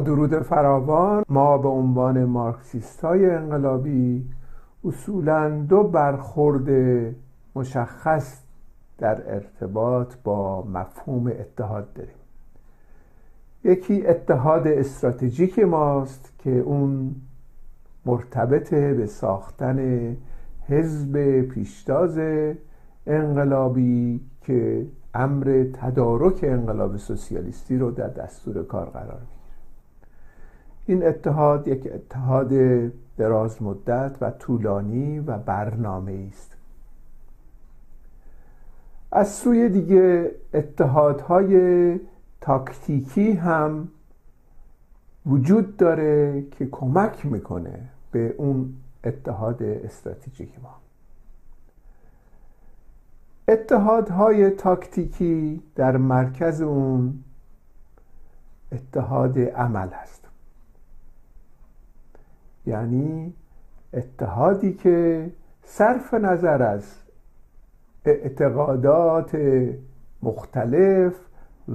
درود فراوان ما به عنوان مارکسیست های انقلابی اصولا دو برخورد مشخص در ارتباط با مفهوم اتحاد داریم. یکی اتحاد استراتژیک ماست که اون مرتبط به ساختن حزب پیشتاز انقلابی که امر تدارک انقلاب سوسیالیستی رو در دستور کار قرار می‌گیره. این اتحاد یک اتحاد دراز مدت و طولانی و برنامه است. از سوی دیگه اتحادهای تاکتیکی هم وجود داره که کمک می‌کنه به اون اتحاد استراتژیک ما. اتحادهای تاکتیکی در مرکز اون اتحاد عمل هست. یعنی اتحادی که صرف نظر از اعتقادات مختلف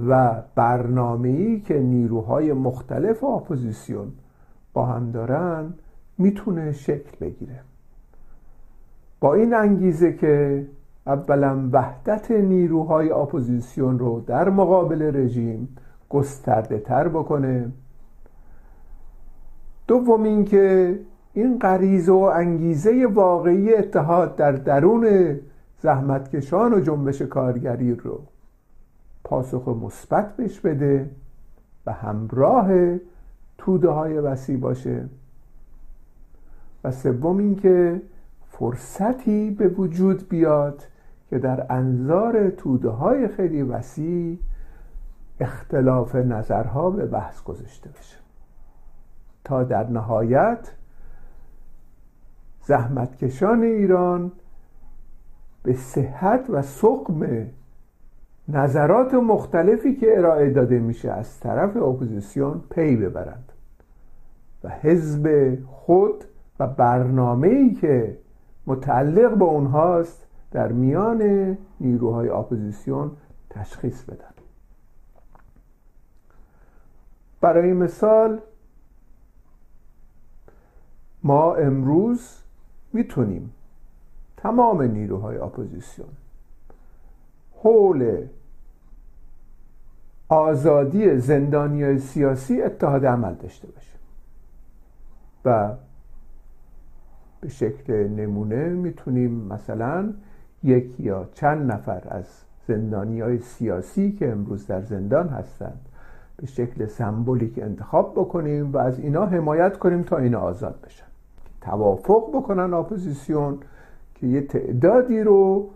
و برنامه‌ای که نیروهای مختلف اپوزیسیون با هم دارن می‌تونه شکل بگیره. با این انگیزه که اولا وحدت نیروهای اپوزیسیون رو در مقابل رژیم گسترده تر بکنه دوم اینکه این غریزه و انگیزه واقعی اتحاد در درون زحمتکشان و جنبش کارگری رو پاسخ مثبت بهش بده و همراه توده های وسیع باشه. و سوم اینکه فرصتی به وجود بیاد که در انظار توده های خیلی وسیع اختلاف نظرها به بحث گذاشته بشه. تا در نهایت زحمتکشان ایران به صحت و سقم نظرات مختلفی که ارائه داده میشه از طرف اپوزیسیون پی ببرند و حزب خود و برنامه ای که متعلق به اونهاست در میان نیروهای اپوزیسیون تشخیص بدن. برای مثال ما امروز می‌تونیم تمام نیروهای اپوزیسیون حول آزادی زندانی سیاسی اتحاد عمل داشته باشه و به شکل نمونه می‌تونیم مثلا یک یا چند نفر از زندانی های سیاسی که امروز در زندان هستند به شکل سمبولیک انتخاب بکنیم و از اینا حمایت کنیم تا اینا آزاد بشن. توافق بکنن اپوزیسیون که یه تعدادی رو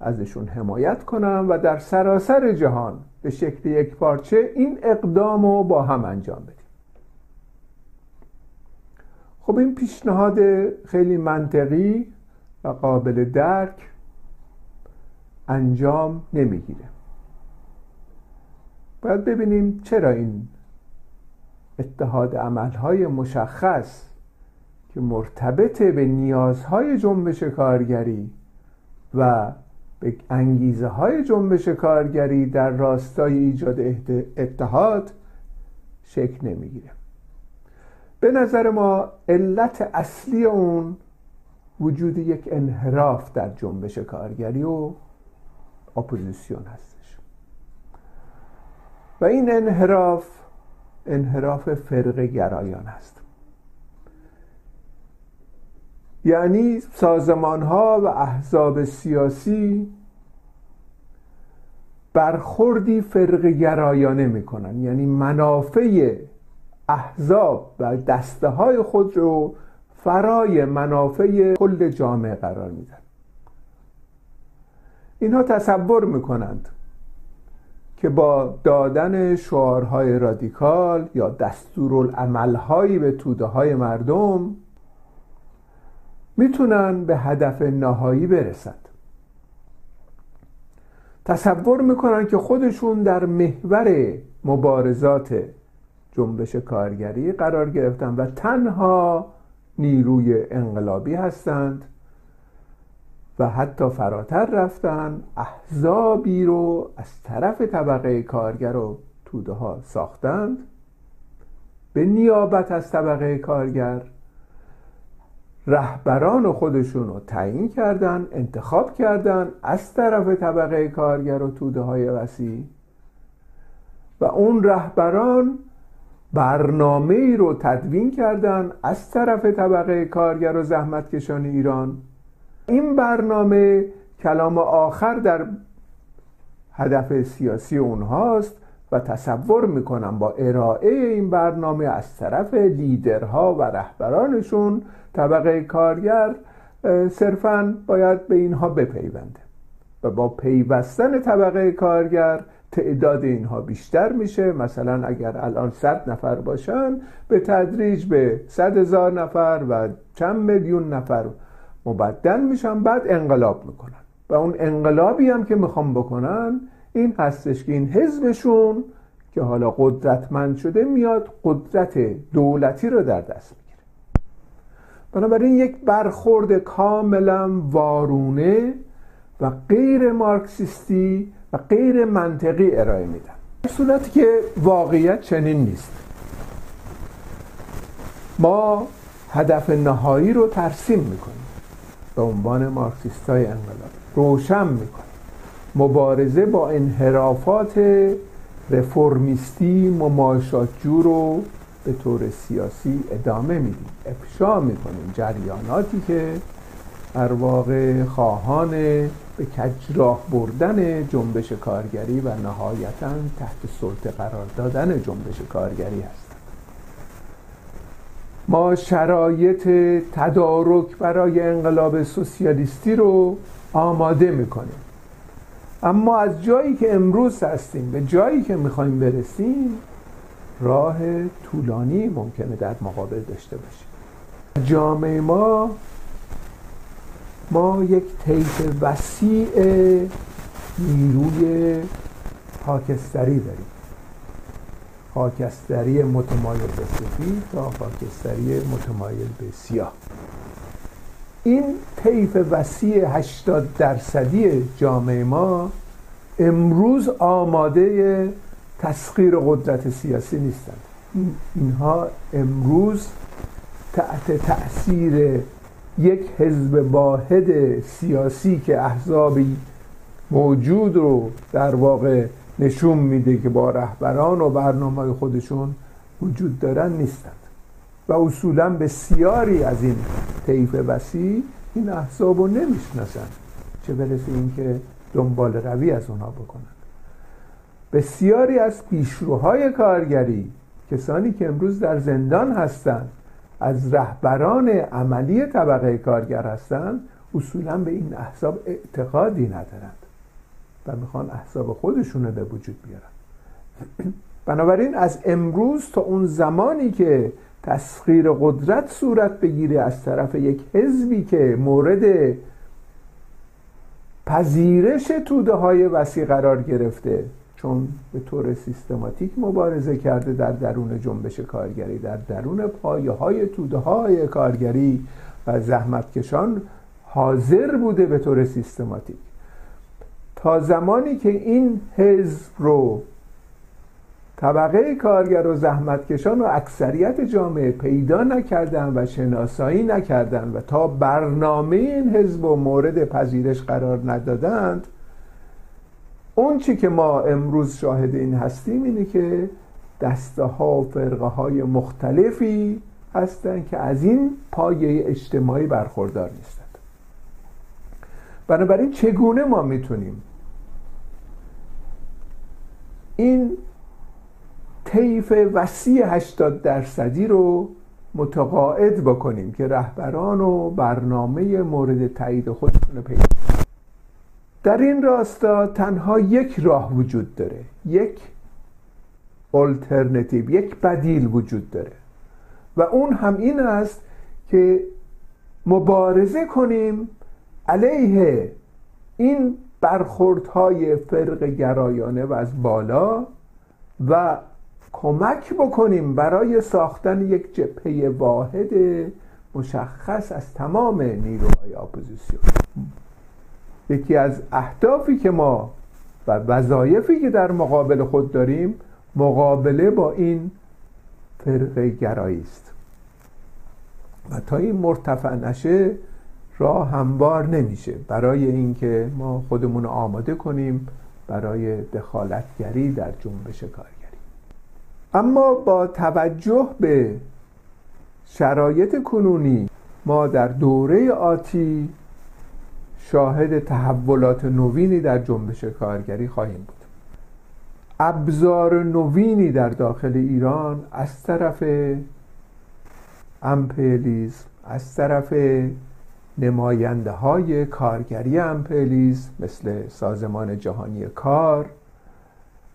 ازشون حمایت کنم و در سراسر جهان به شکل یک پارچه این اقدام رو با هم انجام بدیم. خب این پیشنهاد خیلی منطقی و قابل درک انجام نمی‌گیره. باید ببینیم چرا این اتحاد عملهای مشخص که مرتبط به نیازهای جنبش کارگری و به انگیزه های جنبش کارگری در راستای ایجاد اتحاد شکل نمی‌گیره. به نظر ما علت اصلی اون وجود یک انحراف در جنبش کارگری و اپوزیسیون هستش. و این انحراف انحراف فرقه گرایانه است یعنی سازمان ها و احزاب سیاسی برخوردی فرق گرایانه می‌کنن. یعنی منافع احزاب و دسته های خود رو فرای منافع کل جامعه قرار میدن. اینها تصور می‌کنند که با دادن شعارهای رادیکال یا دستورالعملهایی به توده های مردم می‌تونن به هدف نهایی برسند. تصور می‌کنن که خودشون در محور مبارزات جنبش کارگری قرار گرفتن و تنها نیروی انقلابی هستند و حتی فراتر رفتن احزابی رو از طرف طبقه کارگر و توده ها ساختند. به نیابت از طبقه کارگر رهبران خودشون رو تعیین کردن انتخاب کردن از طرف طبقه کارگر و توده های وسیع. و اون رهبران برنامه ای رو تدوین کردن از طرف طبقه کارگر و زحمتکشان ایران. این برنامه کلام آخر در هدف سیاسی اونهاست و تصور می‌کنم با ارائه این برنامه از طرف لیدرها و رهبرانشون طبقه کارگر صرفا باید به اینها بپیونده. و با پیوستن طبقه کارگر تعداد اینها بیشتر میشه. مثلا اگر الان صد نفر باشن به تدریج به صد هزار نفر و چند میلیون نفر مبدل میشن بعد انقلاب می‌کنن. و اون انقلابی هم که می‌خوام بکنن این هستش که این حزبشون که حالا قدرتمند شده میاد قدرت دولتی رو در دست بنابراین یک برخورد کاملا وارونه و غیر مارکسیستی و غیر منطقی ارائه میدن. در صورتی که واقعیت چنین نیست. ما هدف نهایی رو ترسیم می‌کنیم. به عنوان مارکسیست های انقلاب. روشن می‌کنیم. مبارزه با انحرافات رفرمیستی مماشاتجو رو به طور سیاسی ادامه میدیم. افشا می‌کنیم جریاناتی که در واقع خواهان به کجراه بردن جنبش کارگری و نهایتا تحت سلطه قرار دادن جنبش کارگری هستند. ما شرایط تدارک برای انقلاب سوسیالیستی رو آماده می‌کنیم. اما از جایی که امروز هستیم به جایی که می‌خوایم برسیم راه طولانی ممکنه در مقابل داشته باشیم جامعه ما ما یک طیف وسیع نیروی خاکستری داریم. خاکستری متمایل به سفید تا خاکستری متمایل به سیاه. این طیف وسیع 80 درصدی جامعه ما امروز آماده تسخیر قدرت سیاسی نیستند. اینها امروز تحت تأثیر یک حزب واحد سیاسی که احزابی موجود رو در واقع نشون میده که با رهبران و برنامه خودشون وجود دارن نیستند. و اصولا بسیاری از این طیف وسیع این احزاب رو نمی‌شناسن چه برسه اینکه دنبال روی از اونها بکنن. بسیاری از پیشروهای کارگری کسانی که امروز در زندان هستند از رهبران عملی طبقه کارگر هستند اصولا به این احزاب اعتقادی ندارند و می‌خوان احزاب خودشون رو به وجود بیارن. بنابراین از امروز تا اون زمانی که تسخیر قدرت صورت بگیره از طرف یک حزبی که مورد پذیرش توده های وسیع قرار گرفته چون به طور سیستماتیک مبارزه کرده در درون جنبش کارگری در درون پایه های توده های کارگری و زحمتکشان حاضر بوده به طور سیستماتیک. تا زمانی که این حزب رو طبقه کارگر و زحمتکشان و اکثریت جامعه پیدا نکردن و شناسایی نکردن و تا برنامه این حزب و مورد پذیرش قرار ندادند اون چی که ما امروز شاهد این هستیم اینه که دسته ها و فرقه های مختلفی هستند که از این پایه اجتماعی برخوردار نیستند. بنابراین چگونه ما می‌تونیم این طیف وسیع 80 درصدی رو متقاعد بکنیم که رهبران و برنامه مورد تایید خودشون پیدا در این راستا تنها یک راه وجود داره یک الترنتیو یک بدیل وجود داره و اون هم این است که مبارزه کنیم علیه این برخوردهای فرق گرایانه و از بالا و کمک بکنیم برای ساختن یک جبهه واحد مشخص از تمام نیروهای اپوزیسیون. یکی از اهدافی که ما و وظایفی که در مقابل خود داریم مقابله با این فرقه گرایی است. و تا این مرتفع نشه راه هموار نمیشه. برای اینکه ما خودمون آماده کنیم برای دخالتگری در جنبش کارگری. اما با توجه به شرایط کنونی ما در دوره آتی شاهد تحولات نوینی در جنبش کارگری خواهیم بود. ابزار نوینی در داخل ایران از طرف امپریالیزم از طرف نماینده های کارگری امپریالیزم مثل سازمان جهانی کار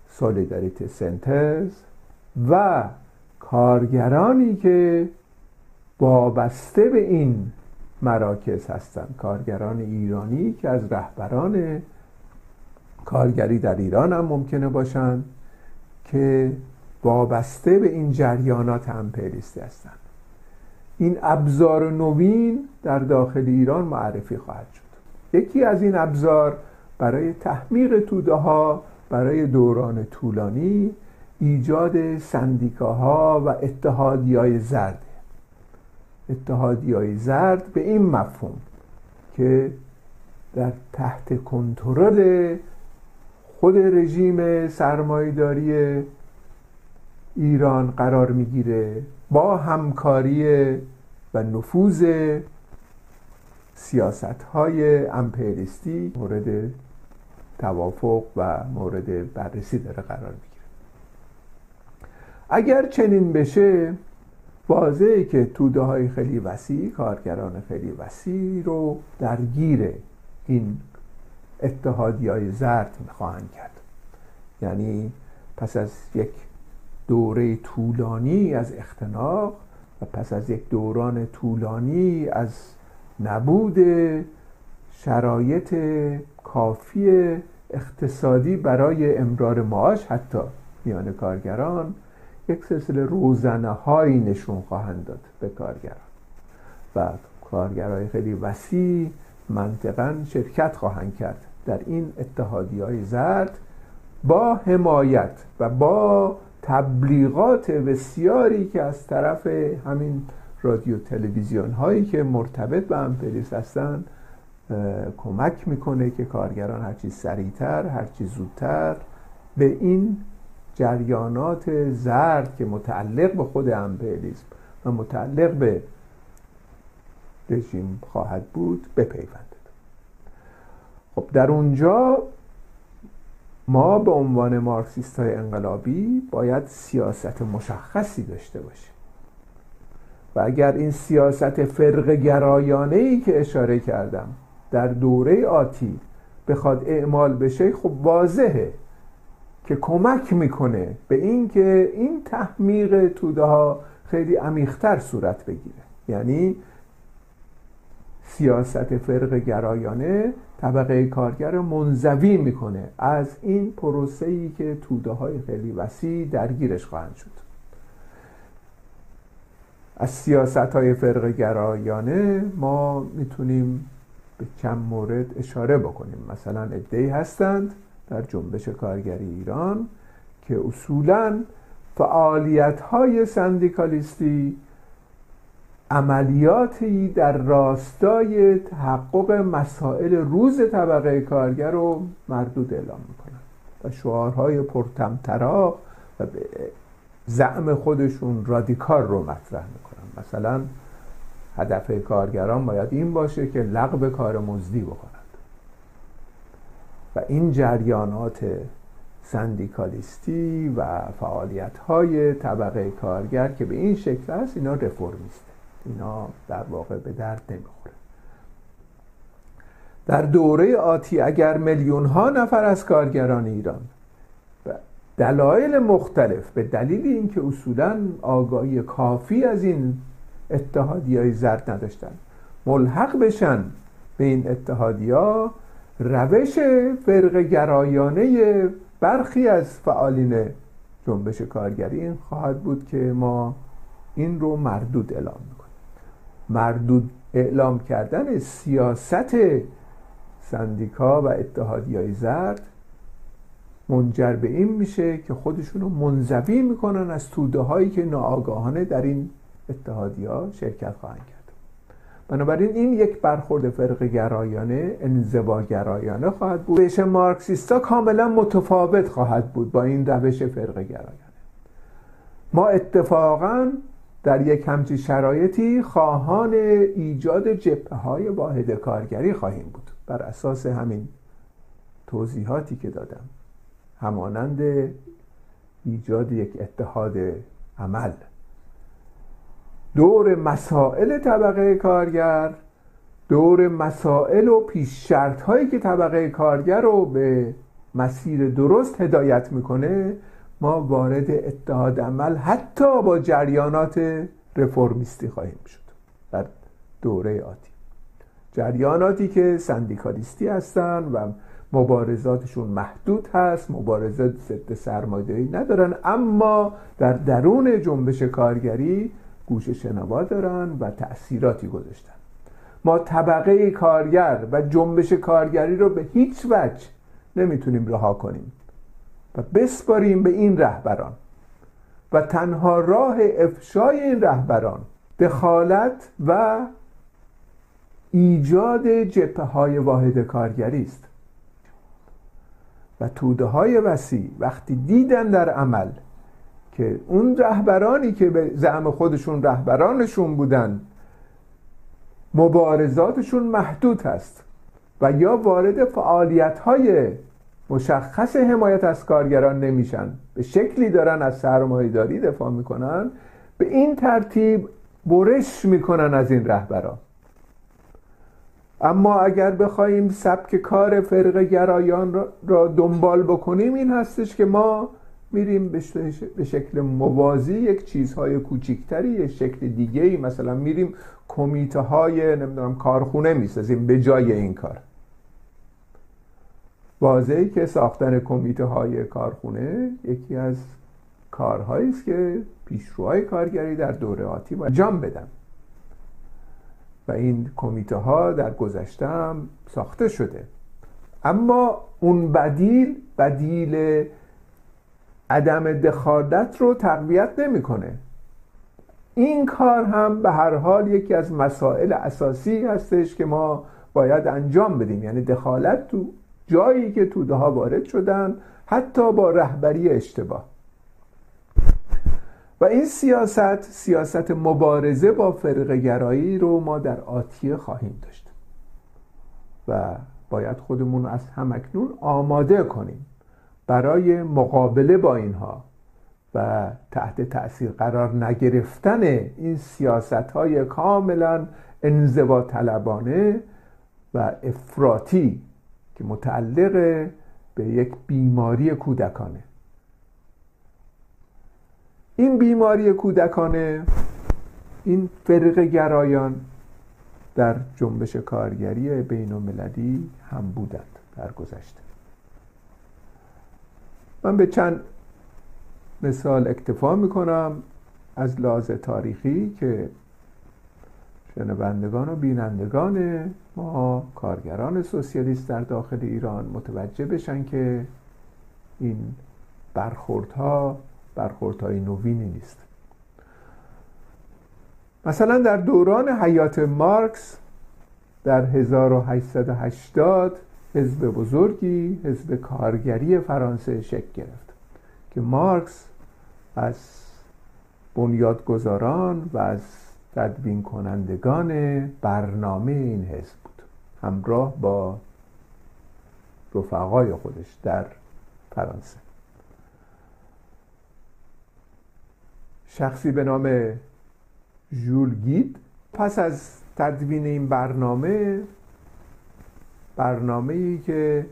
Solidarity Centers و کارگرانی که وابسته به این مراکز هستند. کارگران ایرانی که از رهبران کارگری در ایران هم ممکنه باشند که وابسته به این جریانات امپریستی هستند. این ابزار نوین در داخل ایران معرفی خواهد شد. یکی از این ابزار برای تحمیق توده ها برای دوران طولانی ایجاد سندیکاها و اتحادی های زرد. اتحادی زرد به این مفهوم که در تحت کنترل خود رژیم سرمایداری ایران قرار می‌گیره با همکاری و نفوذ سیاست های امپریستی مورد توافق و مورد بررسی داره قرار می‌گیره. اگر چنین بشه واضحه که توده های خیلی وسیع کارگران خیلی وسیع رو درگیر این اتحادی های زرد می‌خواهند کرد. یعنی پس از یک دوره طولانی از اختناق و پس از یک دوران طولانی از نبود شرایط کافی اقتصادی برای امرار معاش حتی میان کارگران یک سلسله روزنه هایی نشون خواهند داد به کارگران. و کارگرای خیلی وسیع منطقا شرکت خواهند کرد در این اتحادی های زرد با حمایت و با تبلیغات بسیاری که از طرف همین رادیو تلویزیون هایی که مرتبط به امپریس هستن کمک می‌کنه که کارگران هرچی سریعتر هرچی زودتر به این جریانات زرد که متعلق به خود امپریالیسم و متعلق به رژیم خواهد بود بپیوندد. خب در اونجا ما به عنوان مارکسیست های انقلابی باید سیاست مشخصی داشته باشیم. و اگر این سیاست فرق گرایانه ای که اشاره کردم در دوره آتی بخواد اعمال بشه خب واضحه. که کمک می‌کنه به اینکه این تحمیق توده ها خیلی عمیقتر صورت بگیره. یعنی سیاست فرق گرایانه طبقه کارگر منزوی می‌کنه از این پروسه ای که توده های خیلی وسیع درگیرش خواهند شد. از سیاست های فرق گرایانه ما می‌تونیم به چند مورد اشاره بکنیم. مثلا ادهی هستند در جنبش کارگری ایران که اصولا فعالیت های سندیکالیستی عملیاتی در راستای تحقق مسائل روز طبقه کارگر رو مردود اعلام می‌کنن و شعارهای پرتمطراق و به زعم خودشون رادیکال رو مطرح می‌کنن. مثلا هدف کارگران باید این باشه که لغو کار مزدی بکنند و این جریانات سندیکالیستی و فعالیت های طبقه کارگر که به این شکل است اینا رفرمیست اینا در واقع به درد نمی‌خوره. در دوره آتی اگر میلیون ها نفر از کارگران ایران دلایل مختلف به دلیل اینکه اصولا آگاهی کافی از این اتحادی زرد نداشتن ملحق بشن به این اتحادی ها روش فرق گرایانه برخی از فعالین جنبش کارگری این خواهد بود که ما این رو مردود اعلام مردود اعلام کردن سیاست سندیکا و اتحادی های زرد منجر به این میشه که خودشون رو منزوی می‌کنن از توده هایی که ناآگاهانه در این اتحادی ها شرکت خواهند کرد. بنابراین این یک برخورد فرق گرایانه انزواگرایانه خواهد بود. روش مارکسیستا کاملا متفاوت خواهد بود با این روش فرق گرایانه. ما اتفاقا در یک همچی شرایطی خواهان ایجاد جبهه های واحد کارگری خواهیم بود. بر اساس همین توضیحاتی که دادم. همانند ایجاد یک اتحاد عمل. دور مسائل طبقه کارگر دور مسائل و پیش شرط هایی که طبقه کارگر رو به مسیر درست هدایت می‌کنه ما وارد اتحاد عمل حتی با جریانات رفرمیستی خواهیم شد. در دوره آتی. جریاناتی که سندیکالیستی هستن و مبارزاتشون محدود هست مبارزات ضد سرمایه‌داری ندارن اما در درون جنبش کارگری گوش شنوا دارن و تأثیراتی گذاشتن. ما طبقه کارگر و جنبش کارگری رو به هیچ وجه نمی‌تونیم رها کنیم و بسپاریم به این رهبران و تنها راه افشای این رهبران دخالت و ایجاد جبهه های واحد کارگری است. و توده های وسیع وقتی دیدن در عمل که اون رهبرانی که به زعم خودشون رهبرانشون بودن مبارزاتشون محدود هست و یا وارد فعالیت های مشخص حمایت از کارگران نمیشن. به شکلی دارن از سرمایهداری دفاع می‌کنن. به این ترتیب برش می‌کنن از این رهبران اما اگر بخوایم سبک کار فرق گرایان را دنبال بکنیم این هستش که ما میریم به شکل موازی یک چیزهای کوچیکتری یک شکل دیگه ای مثلا میریم کمیته های نمی‌دونم کارخونه می‌سازیم به جای این کار. واضحی که ساختن کمیته های کارخونه یکی از کارهایی است که پیشروهای کارگری در دوره آتی باید انجام بدن. و این کمیته ها در گذشته هم ساخته شده. اما اون بدیل بدیل عدم دخالت رو تقویت نمی‌کنه. این کار هم به هر حال یکی از مسائل اساسی هستش که ما باید انجام بدیم. یعنی دخالت تو جایی که توده ها وارد شدن حتی با رهبری اشتباه. و این سیاست سیاست مبارزه با فرقگرایی رو ما در آتیه خواهیم داشت. و باید خودمون از همکنون آماده کنیم. برای مقابله با اینها و تحت تأثیر قرار نگرفتن این سیاست های کاملا انزوا طلبانه و افراطی که متعلق به یک بیماری کودکانه. این بیماری کودکانه این فرق گرایان در جنبش کارگری بین المللی هم بودند در گذشته من به چند مثال اکتفا می‌کنم از لحاظ تاریخی که شنوندگان و بینندگان ما کارگران سوسیالیست در داخل ایران متوجه بشن که این برخوردها برخوردهای نوینی نیست. مثلا در دوران حیات مارکس در 1880 حزب بزرگی حزب کارگری فرانسه شکل گرفت که مارکس از بنیادگذاران و از تدوین کنندگان برنامه این حزب بود. همراه با رفقای خودش در فرانسه. شخصی به نام ژول گید پس از تدوین این برنامه برنامه ای که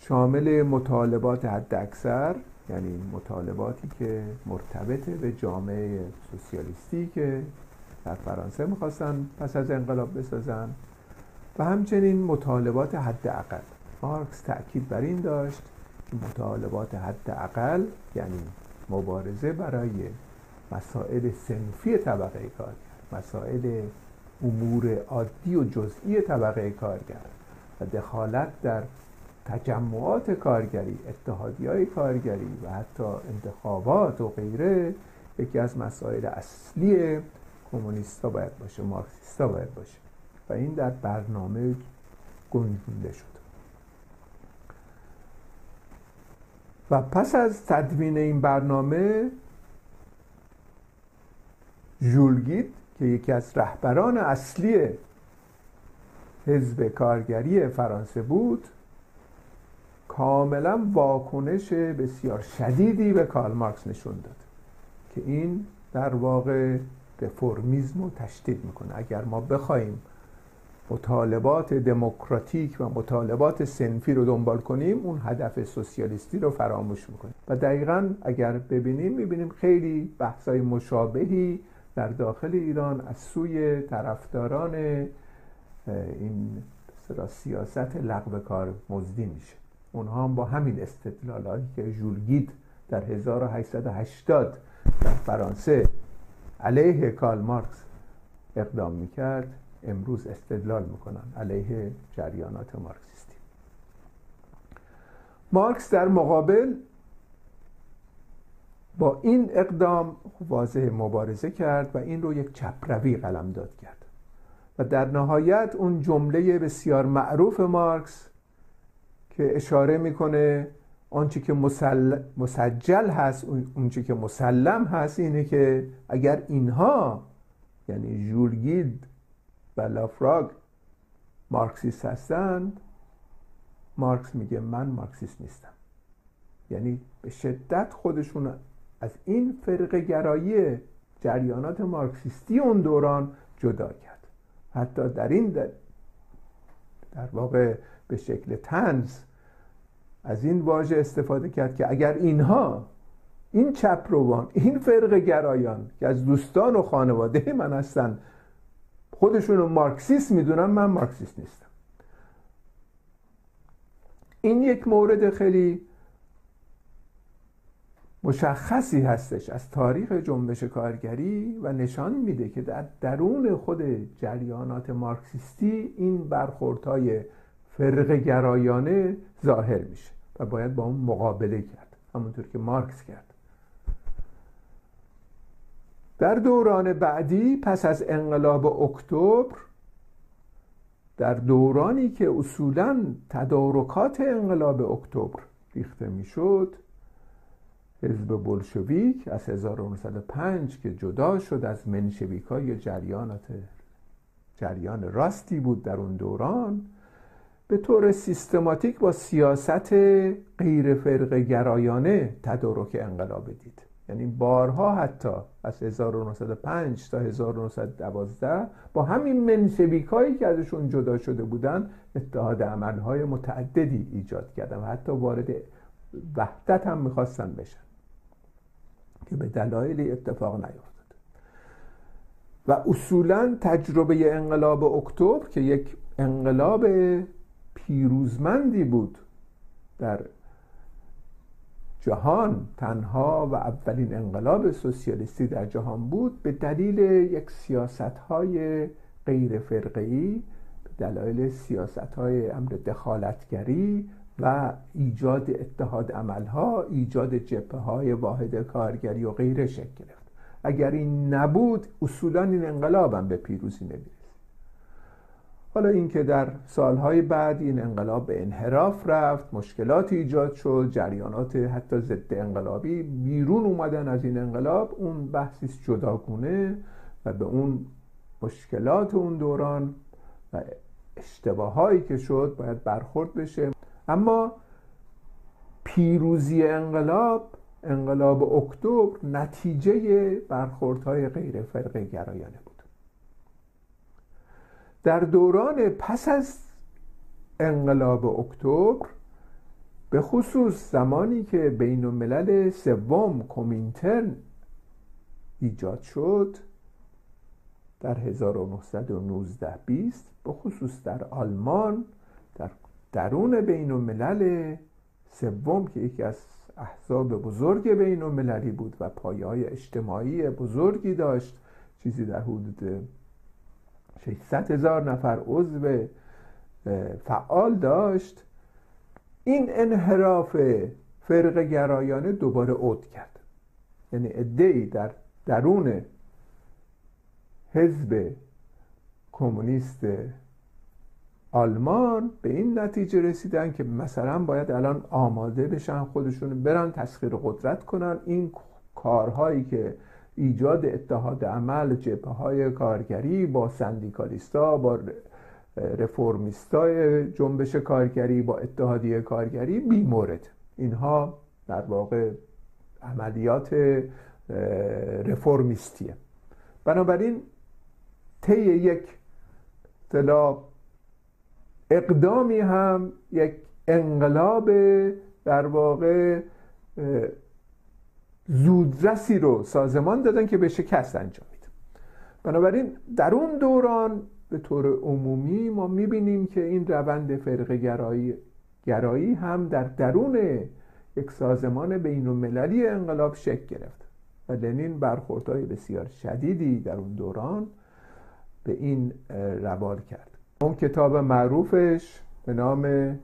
شامل مطالبات حد اکثر یعنی مطالباتی که مرتبط به جامعه سوسیالیستی که در فرانسه می‌خواستن پس از انقلاب بسازن و همچنین مطالبات حد اقل مارکس تأکید بر این داشت که مطالبات حد اقل یعنی مبارزه برای مسائل سنفی طبقه کارگر مسائل امور عادی و جزئی طبقه کارگر و دخالت در تجمعات کارگری اتحادی های کارگری و حتی انتخابات و غیره یکی از مسائل اصلی کمونیستا باید باشه مارکسیستا باید باشه و این در برنامه گنجونده شد. و پس از تدوین این برنامه ژولگیت که یکی از رهبران اصلی حزب کارگری فرانسه بود. کاملا واکنش بسیار شدیدی به کارل مارکس نشون داد که این در واقع رفرمیزم رو تشدید می‌کنه. اگر ما بخوایم مطالبات دموکراتیک و مطالبات سنفی رو دنبال کنیم اون هدف سوسیالیستی رو فراموش می‌کنیم. و دقیقا اگر ببینیم می‌بینیم خیلی بحثای مشابهی در داخل ایران از سوی طرفداران این سیاست لغو کار مزدی میشه. اونها هم با همین استدلالاتی که ژولگید در 1880 در فرانسه علیه کارل مارکس اقدام می‌کرد امروز استدلال می‌کنن علیه جریانات مارکسیستی. مارکس در مقابل با این اقدام واضح مبارزه کرد و این رو یک چپروی قلمداد کرد. و در نهایت اون جمله بسیار معروف مارکس که اشاره می‌کنه آنچه که مسجل هست اونچه که مسلم هست اینه که اگر اینها یعنی ژولگید و لافراگ مارکسیست هستند مارکس میگه من مارکسیست نیستم. یعنی به شدت خودشون از این فرق گرایی جریانات مارکسیستی اون دوران جدا کرد حتی در این در, در واقع به شکل تنز از این واژه استفاده کرد که اگر اینها این چپروان این فرق گرایان که از دوستان و خانواده من هستن خودشون رو مارکسیست می‌دونم من مارکسیست نیستم. این یک مورد خیلی مشخصی هستش از تاریخ جنبش کارگری و نشان میده که در درون خود جریانات مارکسیستی این برخوردهای فرق گرایانه ظاهر میشه و باید با اون مقابله کرد همونطور که مارکس کرد. در دوران بعدی پس از انقلاب اکتبر در دورانی که اصولا تدارکات انقلاب اکتبر ریخته می‌شد حزب بلشویک از 1905 که جدا شد از منشویک های جریانات جریان راستی بود در اون دوران به طور سیستماتیک با سیاست غیر فرق گرایانه تدارک انقلاب دید. یعنی بارها حتی از 1905 تا 1912 با همین منشویک هایی که ازشون جدا شده بودن اتحاد عملهای متعددی ایجاد کردن و حتی وارد وحدت هم می‌خواستن بشن. که به دلایلی اتفاق نیفتاد و اصولا تجربه انقلاب اکتبر که یک انقلاب پیروزمندی بود در جهان تنها و اولین انقلاب سوسیالیستی در جهان بود به دلیل یک سیاست های غیر فرقی به دلایل سیاست های امر دخالتگری و ایجاد اتحاد عملها ایجاد جبهه های واحد کارگری و غیره شکل گرفت. اگر این نبود اصولا این انقلاب هم به پیروزی نمی‌رسید. حالا اینکه در سالهای بعد این انقلاب به انحراف رفت مشکلات ایجاد شد جریانات حتی ضد انقلابی بیرون اومدن از این انقلاب اون بحثی جداگونه و به اون مشکلات اون دوران و اشتباهایی که شد باید برخورد بشه. اما پیروزی انقلاب انقلاب اکتبر نتیجه برخوردهای غیر فرقه گرایانه بود. در دوران پس از انقلاب اکتبر به خصوص زمانی که بین الملل سوم کومینترن ایجاد شد در 1919 20 به خصوص در آلمان درون بین الملل سوم که یکی از احزاب بزرگ بین المللی بود و پایه اجتماعی بزرگی داشت چیزی در حدود 600 هزار نفر عضو فعال داشت. این انحراف فرق گرایانه دوباره عود کرد. یعنی ادهی در درون حزب کمونیست آلمان به این نتیجه رسیدن که مثلا باید الان آماده بشن خودشون برن تسخیر قدرت کنن. این کارهایی که ایجاد اتحاد عمل جبه های کارگری با سندیکالیستا با رفرمیستای جنبش کارگری با اتحادیه کارگری بی مورد اینها در واقع عملیات رفرمیستیه بنابراین طی یک اطلاع اقدامی هم یک انقلاب در واقع زودرسی رو سازمان دادن که به شکست انجام میده. بنابراین در اون دوران به طور عمومی ما می‌بینیم که این روند فرق گرایی, گرایی هم در درون یک سازمان بین المللی انقلاب شکل گرفت. و لنین برخوردهای بسیار شدیدی در اون دوران به این روال کرد. اون کتاب معروفش به نام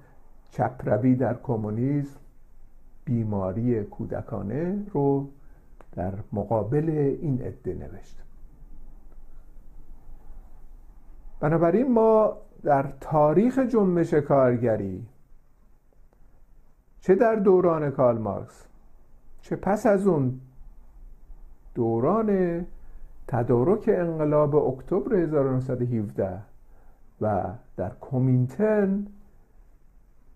چپروی در کمونیسم بیماری کودکانه رو در مقابل این عده نوشت. بنابراین ما در تاریخ جنبش کارگری چه در دوران کارل مارکس چه پس از اون دوران تدارک انقلاب اکتبر 1917 و در کومینترن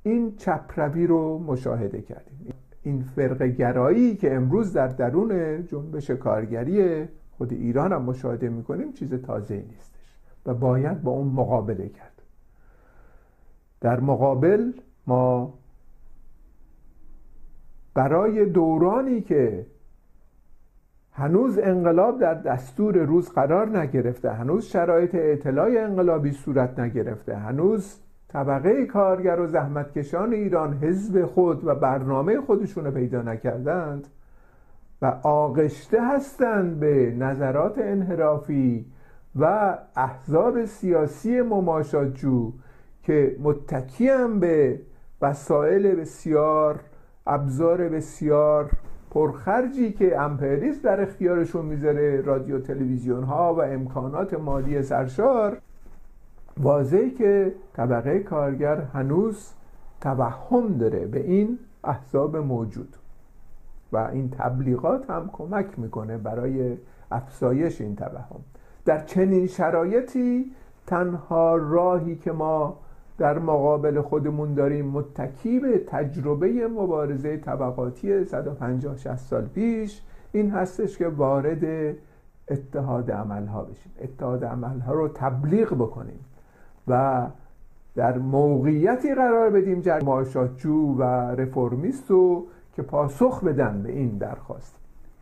این چپروی رو مشاهده کردیم. این فرق گرایی که امروز در درون جنبش کارگری خود ایران هم مشاهده می‌کنیم چیز تازه نیستش و باید با اون مقابله کرد. در مقابل ما برای دورانی که هنوز انقلاب در دستور روز قرار نگرفته هنوز شرایط اطلاع انقلابی صورت نگرفته هنوز طبقه کارگر و زحمتکشان ایران حزب خود و برنامه خودشون رو پیدا نکردند و آغشته هستند به نظرات انحرافی و احزاب سیاسی مماشاتجو که متکیم به وسایل بسیار ابزار بسیار پرخرجی که امپریالیسم در اختیارشون می‌ذاره رادیو تلویزیون ها و امکانات مالی سرشار واضحی که طبقه کارگر هنوز توهم داره به این احزاب موجود و این تبلیغات هم کمک می‌کنه برای افزایش این توهم. در چنین شرایطی تنها راهی که ما در مقابل خودمون داریم متکی به تجربه مبارزه طبقاتی 150 60 سال پیش. این هستش که وارد اتحاد عملها بشیم. اتحاد عملها رو تبلیغ بکنیم و در موقعیتی قرار بدیم معاشاتجو و رفرمیست رو که پاسخ بدن به این درخواست.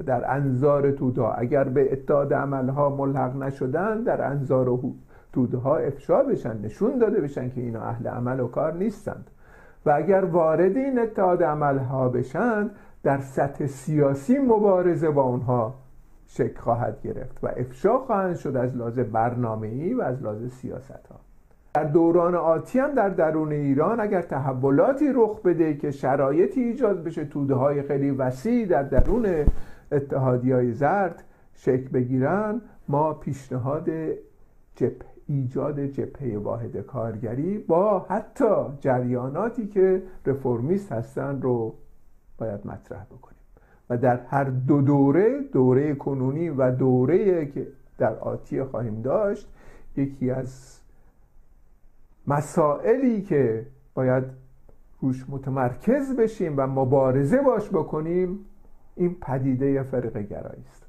در انظار تودا اگر به اتحاد عملها ملحق نشدن در انظار توده ها افشا بشن نشون داده بشن که اینا اهل عمل و کار نیستند. و اگر وارد این اتحاد عملها بشن در سطح سیاسی مبارزه با اونها شکل خواهد گرفت و افشا خواهند شد از لحاظ برنامه‌ای و از لحاظ سیاست ها در دوران آتی هم در درون ایران اگر تحولاتی رخ بده که شرایطی ایجاد بشه توده های خیلی وسیع در درون اتحادی های زرد شکل بگیرن ما پیشنهاد جبه ایجاد جبهه واحد کارگری با حتی جریاناتی که رفرمیست هستن رو باید مطرح بکنیم. و در هر دو دوره دوره کنونی و دوره که در آتی خواهیم داشت یکی از مسائلی که باید روش متمرکز بشیم و مبارزه باش بکنیم این پدیده فرق گرایی است